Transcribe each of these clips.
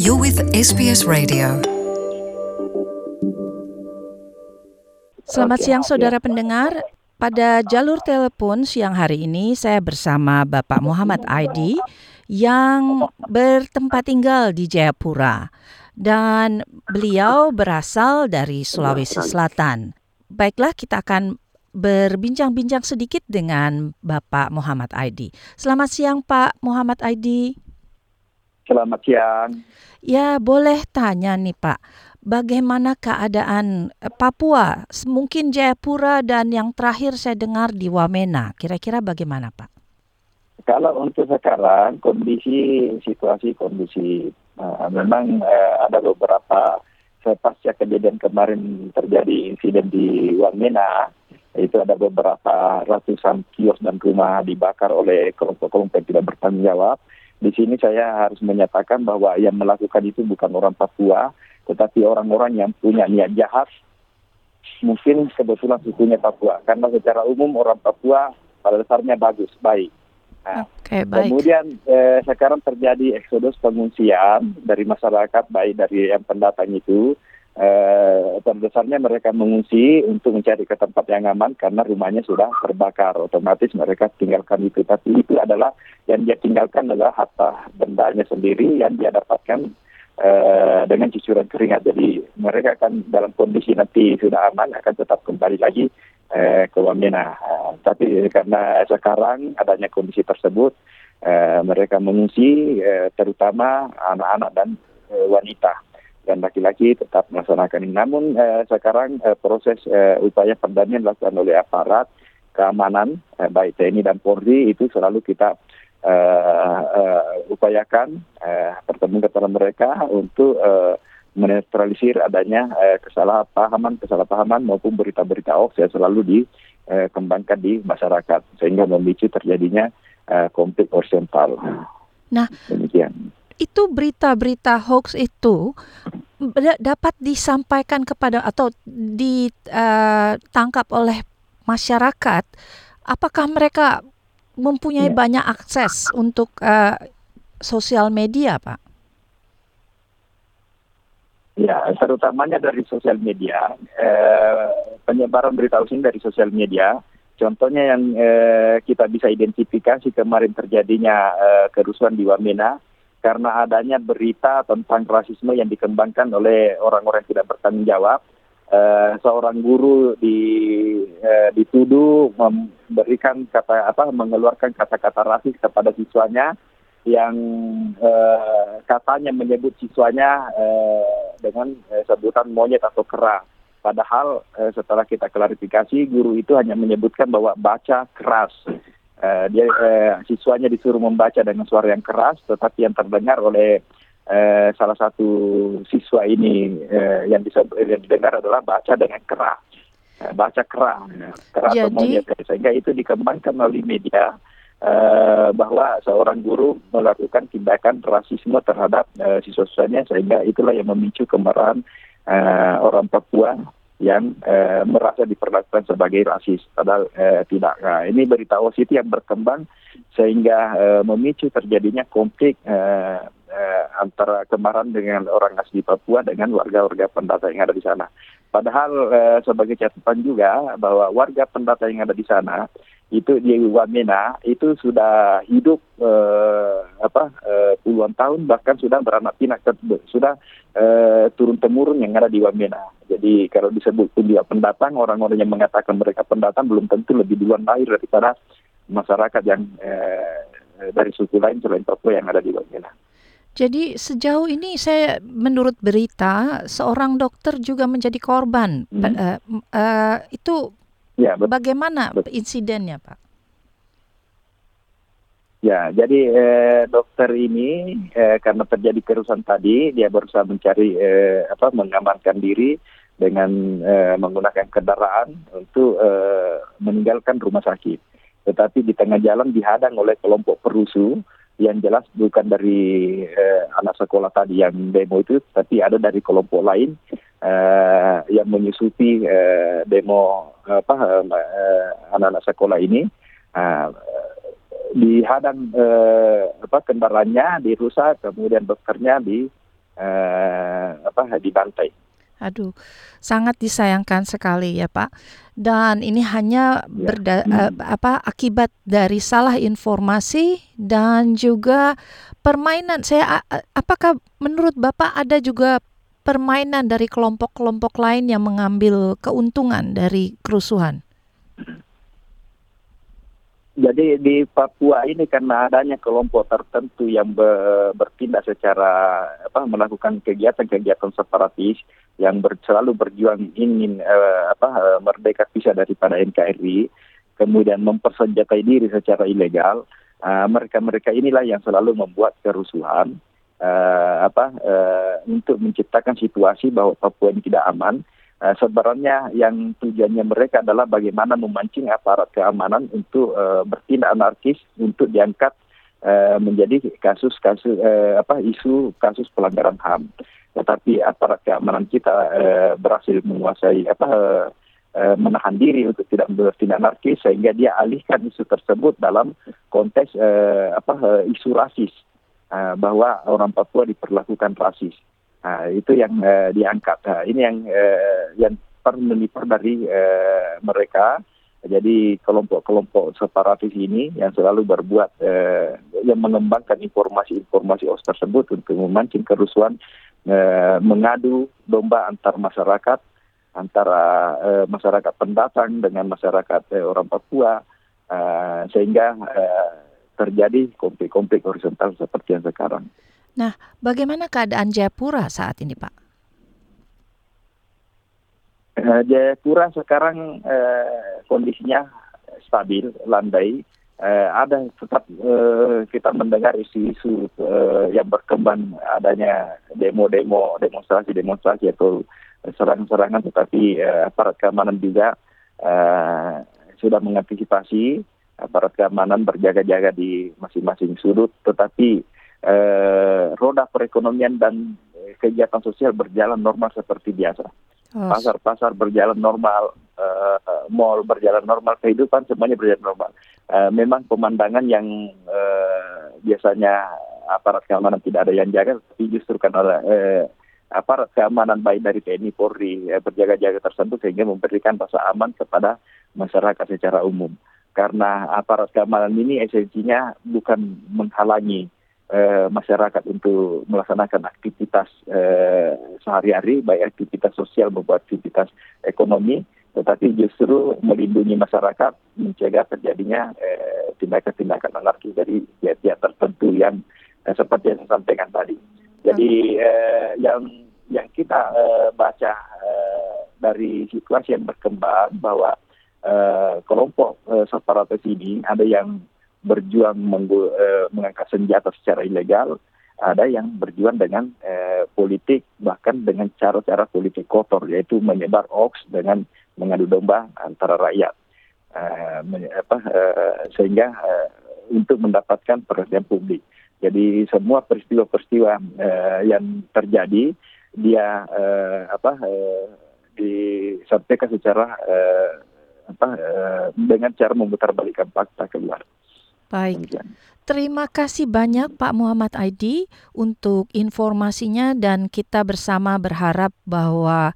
You're with SBS Radio. Selamat siang saudara pendengar. Pada jalur telepon siang hari ini saya bersama Bapak Muhammad Aidi yang bertempat tinggal di Jayapura dan beliau berasal dari Sulawesi Selatan. Baiklah kita akan berbincang-bincang sedikit dengan Bapak Muhammad Aidi. Selamat siang Pak Muhammad Aidi. Selamat siang. Ya, boleh tanya nih Pak, bagaimana keadaan eh, Papua? Mungkin Jayapura dan yang terakhir saya dengar di Wamena. Kira-kira bagaimana Pak? Kalau untuk sekarang kondisi situasi kondisi uh, memang uh, ada beberapa pasca kejadian kemarin terjadi insiden di Wamena itu ada beberapa ratusan kios dan rumah dibakar oleh kelompok-kelompok yang tidak bertanggung jawab di sini saya harus menyatakan bahwa yang melakukan itu bukan orang Papua, tetapi orang-orang yang punya niat jahat. Mungkin kebetulan sukunya Papua, karena secara umum orang Papua pada dasarnya bagus, baik. Nah, okay, baik. Kemudian eh, sekarang terjadi eksodus pengungsian dari masyarakat, baik dari yang pendatang itu, eh, mereka mengungsi untuk mencari ke tempat yang aman karena rumahnya sudah terbakar. Otomatis mereka tinggalkan itu. Tapi itu adalah yang dia tinggalkan adalah harta bendanya sendiri yang dia dapatkan eh, dengan cucuran keringat. Jadi mereka akan dalam kondisi nanti sudah aman akan tetap kembali lagi eh, ke Wamena. Eh, tapi karena sekarang adanya kondisi tersebut, eh, mereka mengungsi eh, terutama anak-anak dan eh, wanita dan laki-laki tetap melaksanakan ini. Namun eh, sekarang eh, proses eh, upaya perdamaian dilakukan oleh aparat keamanan eh, baik TNI dan Polri itu selalu kita uh, uh, upayakan uh, pertemuan antara mereka untuk uh, menetralisir adanya uh, kesalahpahaman kesalahpahaman maupun berita-berita hoax yang selalu dikembangkan di masyarakat sehingga memicu terjadinya uh, konflik horizontal. Nah, demikian itu berita-berita hoax itu dapat disampaikan kepada atau ditangkap oleh masyarakat, apakah mereka mempunyai ya. banyak akses untuk uh, sosial media, Pak? Ya, terutamanya dari sosial media. Eh, penyebaran berita hoax ini dari sosial media. Contohnya yang eh, kita bisa identifikasi kemarin terjadinya eh, kerusuhan di Wamena karena adanya berita tentang rasisme yang dikembangkan oleh orang-orang tidak bertanggung jawab. Uh, seorang guru di uh, dituduh memberikan kata apa mengeluarkan kata-kata rasis kepada siswanya yang uh, katanya menyebut siswanya uh, dengan uh, sebutan monyet atau kera. Padahal setelah kita klarifikasi guru itu hanya menyebutkan bahwa baca keras. Uh, dia uh, siswanya disuruh membaca dengan suara yang keras, tetapi yang terdengar oleh uh, salah satu siswa ini uh, yang, bisa, yang didengar adalah baca dengan keras, uh, baca keras, keras Jadi... sehingga itu dikembangkan melalui media. Uh, bahwa seorang guru melakukan tindakan rasisme terhadap uh, siswa-siswanya sehingga itulah yang memicu kemarahan uh, orang Papua yang eh, merasa diperlakukan sebagai rasis padahal eh, tidak. Nah, ini berita OSIT yang berkembang sehingga eh, memicu terjadinya konflik eh, eh, antara kemaran dengan orang asli Papua dengan warga-warga pendata yang ada di sana. Padahal eh, sebagai catatan juga bahwa warga pendata yang ada di sana itu di Wamena itu sudah hidup eh, apa eh, puluhan tahun bahkan sudah beranak pinak sudah eh, turun temurun yang ada di Wamena. Jadi kalau disebut dia pendatang orang-orang yang mengatakan mereka pendatang belum tentu lebih duluan lahir daripada masyarakat yang eh, dari suku lain selain Papua yang ada di Wamena. Jadi sejauh ini saya menurut berita seorang dokter juga menjadi korban. Hmm. Uh, uh, itu Ya, betul. Bagaimana betul. insidennya, Pak? Ya, jadi eh, dokter ini eh, karena terjadi kerusuhan tadi, dia berusaha mencari eh, apa mengamankan diri dengan eh, menggunakan kendaraan untuk eh, meninggalkan rumah sakit. Tetapi di tengah jalan dihadang oleh kelompok perusuh yang jelas bukan dari eh, anak sekolah tadi yang demo itu, tapi ada dari kelompok lain eh, yang menyusupi eh, demo uh, anak-anak sekolah ini uh, dihadang uh, apa kendaraannya dirusak kemudian dokternya di uh, apa dibantai. Aduh, sangat disayangkan sekali ya Pak. Dan ini hanya ya. berda, hmm. uh, apa akibat dari salah informasi dan juga permainan. Saya apakah menurut Bapak ada juga permainan dari kelompok-kelompok lain yang mengambil keuntungan dari kerusuhan? Jadi di Papua ini karena adanya kelompok tertentu yang bertindak secara apa melakukan kegiatan-kegiatan separatis yang ber, selalu berjuang ingin uh, apa uh, merdeka pisah daripada NKRI, kemudian mempersenjatai diri secara ilegal. Mereka-mereka uh, inilah yang selalu membuat kerusuhan uh, apa uh, untuk menciptakan situasi bahwa Papua ini tidak aman Uh, sebenarnya yang tujuannya mereka adalah bagaimana memancing aparat keamanan untuk uh, bertindak anarkis untuk diangkat menjadi kasus-kasus uh, apa isu kasus pelanggaran HAM. Tetapi aparat keamanan kita uh, berhasil menguasai apa uh, menahan diri untuk tidak bertindak anarkis sehingga dia alihkan isu tersebut dalam konteks uh, apa uh, isu rasis uh, bahwa orang Papua diperlakukan rasis. Nah, itu yang uh, diangkat. Nah, ini yang uh, yang menipar dari uh, mereka. Jadi kelompok-kelompok separatis ini yang selalu berbuat, uh, yang mengembangkan informasi-informasi OS tersebut untuk memancing kerusuhan, uh, mengadu domba antar masyarakat, antara uh, masyarakat pendatang dengan masyarakat uh, orang Papua, uh, sehingga uh, terjadi konflik-konflik horizontal seperti yang sekarang. Nah, bagaimana keadaan Jayapura saat ini, Pak? Uh, Jayapura sekarang uh, kondisinya stabil, landai. Uh, ada tetap uh, kita mendengar isu-isu uh, yang berkembang adanya demo-demo, demonstrasi-demonstrasi atau serangan-serangan, tetapi uh, aparat keamanan juga uh, sudah mengantisipasi aparat keamanan berjaga-jaga di masing-masing sudut, tetapi eh, roda perekonomian dan eh, kegiatan sosial berjalan normal seperti biasa. Pasar-pasar berjalan normal, uh, mall berjalan normal, kehidupan semuanya berjalan normal. Uh, memang pemandangan yang uh, biasanya aparat keamanan tidak ada yang jaga, tapi justru karena uh, aparat keamanan baik dari TNI Polri uh, berjaga-jaga tersebut sehingga memberikan rasa aman kepada masyarakat secara umum. Karena aparat keamanan ini esensinya bukan menghalangi eh, masyarakat untuk melaksanakan aktivitas eh, sehari-hari, baik aktivitas sosial maupun aktivitas ekonomi, tetapi justru melindungi masyarakat, mencegah terjadinya eh, tindakan-tindakan anarkis dari pihak-pihak tertentu yang eh, seperti yang saya sampaikan tadi. Jadi eh, yang yang kita eh, baca eh, dari situasi yang berkembang bahwa eh, kelompok eh, separatis ini ada yang berjuang menggu, uh, mengangkat senjata secara ilegal, ada yang berjuang dengan uh, politik bahkan dengan cara-cara politik kotor yaitu menyebar hoax dengan mengadu domba antara rakyat uh, apa, uh, sehingga uh, untuk mendapatkan perhatian publik. Jadi semua peristiwa-peristiwa uh, yang terjadi dia uh, apa uh, disampaikan secara uh, apa uh, dengan cara memutarbalikkan fakta keluar. Baik. Terima kasih banyak Pak Muhammad Aidi untuk informasinya dan kita bersama berharap bahwa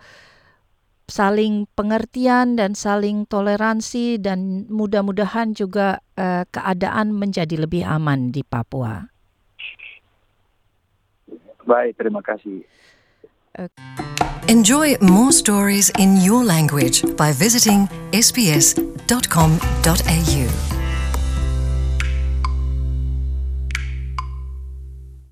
saling pengertian dan saling toleransi dan mudah-mudahan juga uh, keadaan menjadi lebih aman di Papua. Baik, terima kasih. Enjoy more stories in your language by visiting sbs.com.au.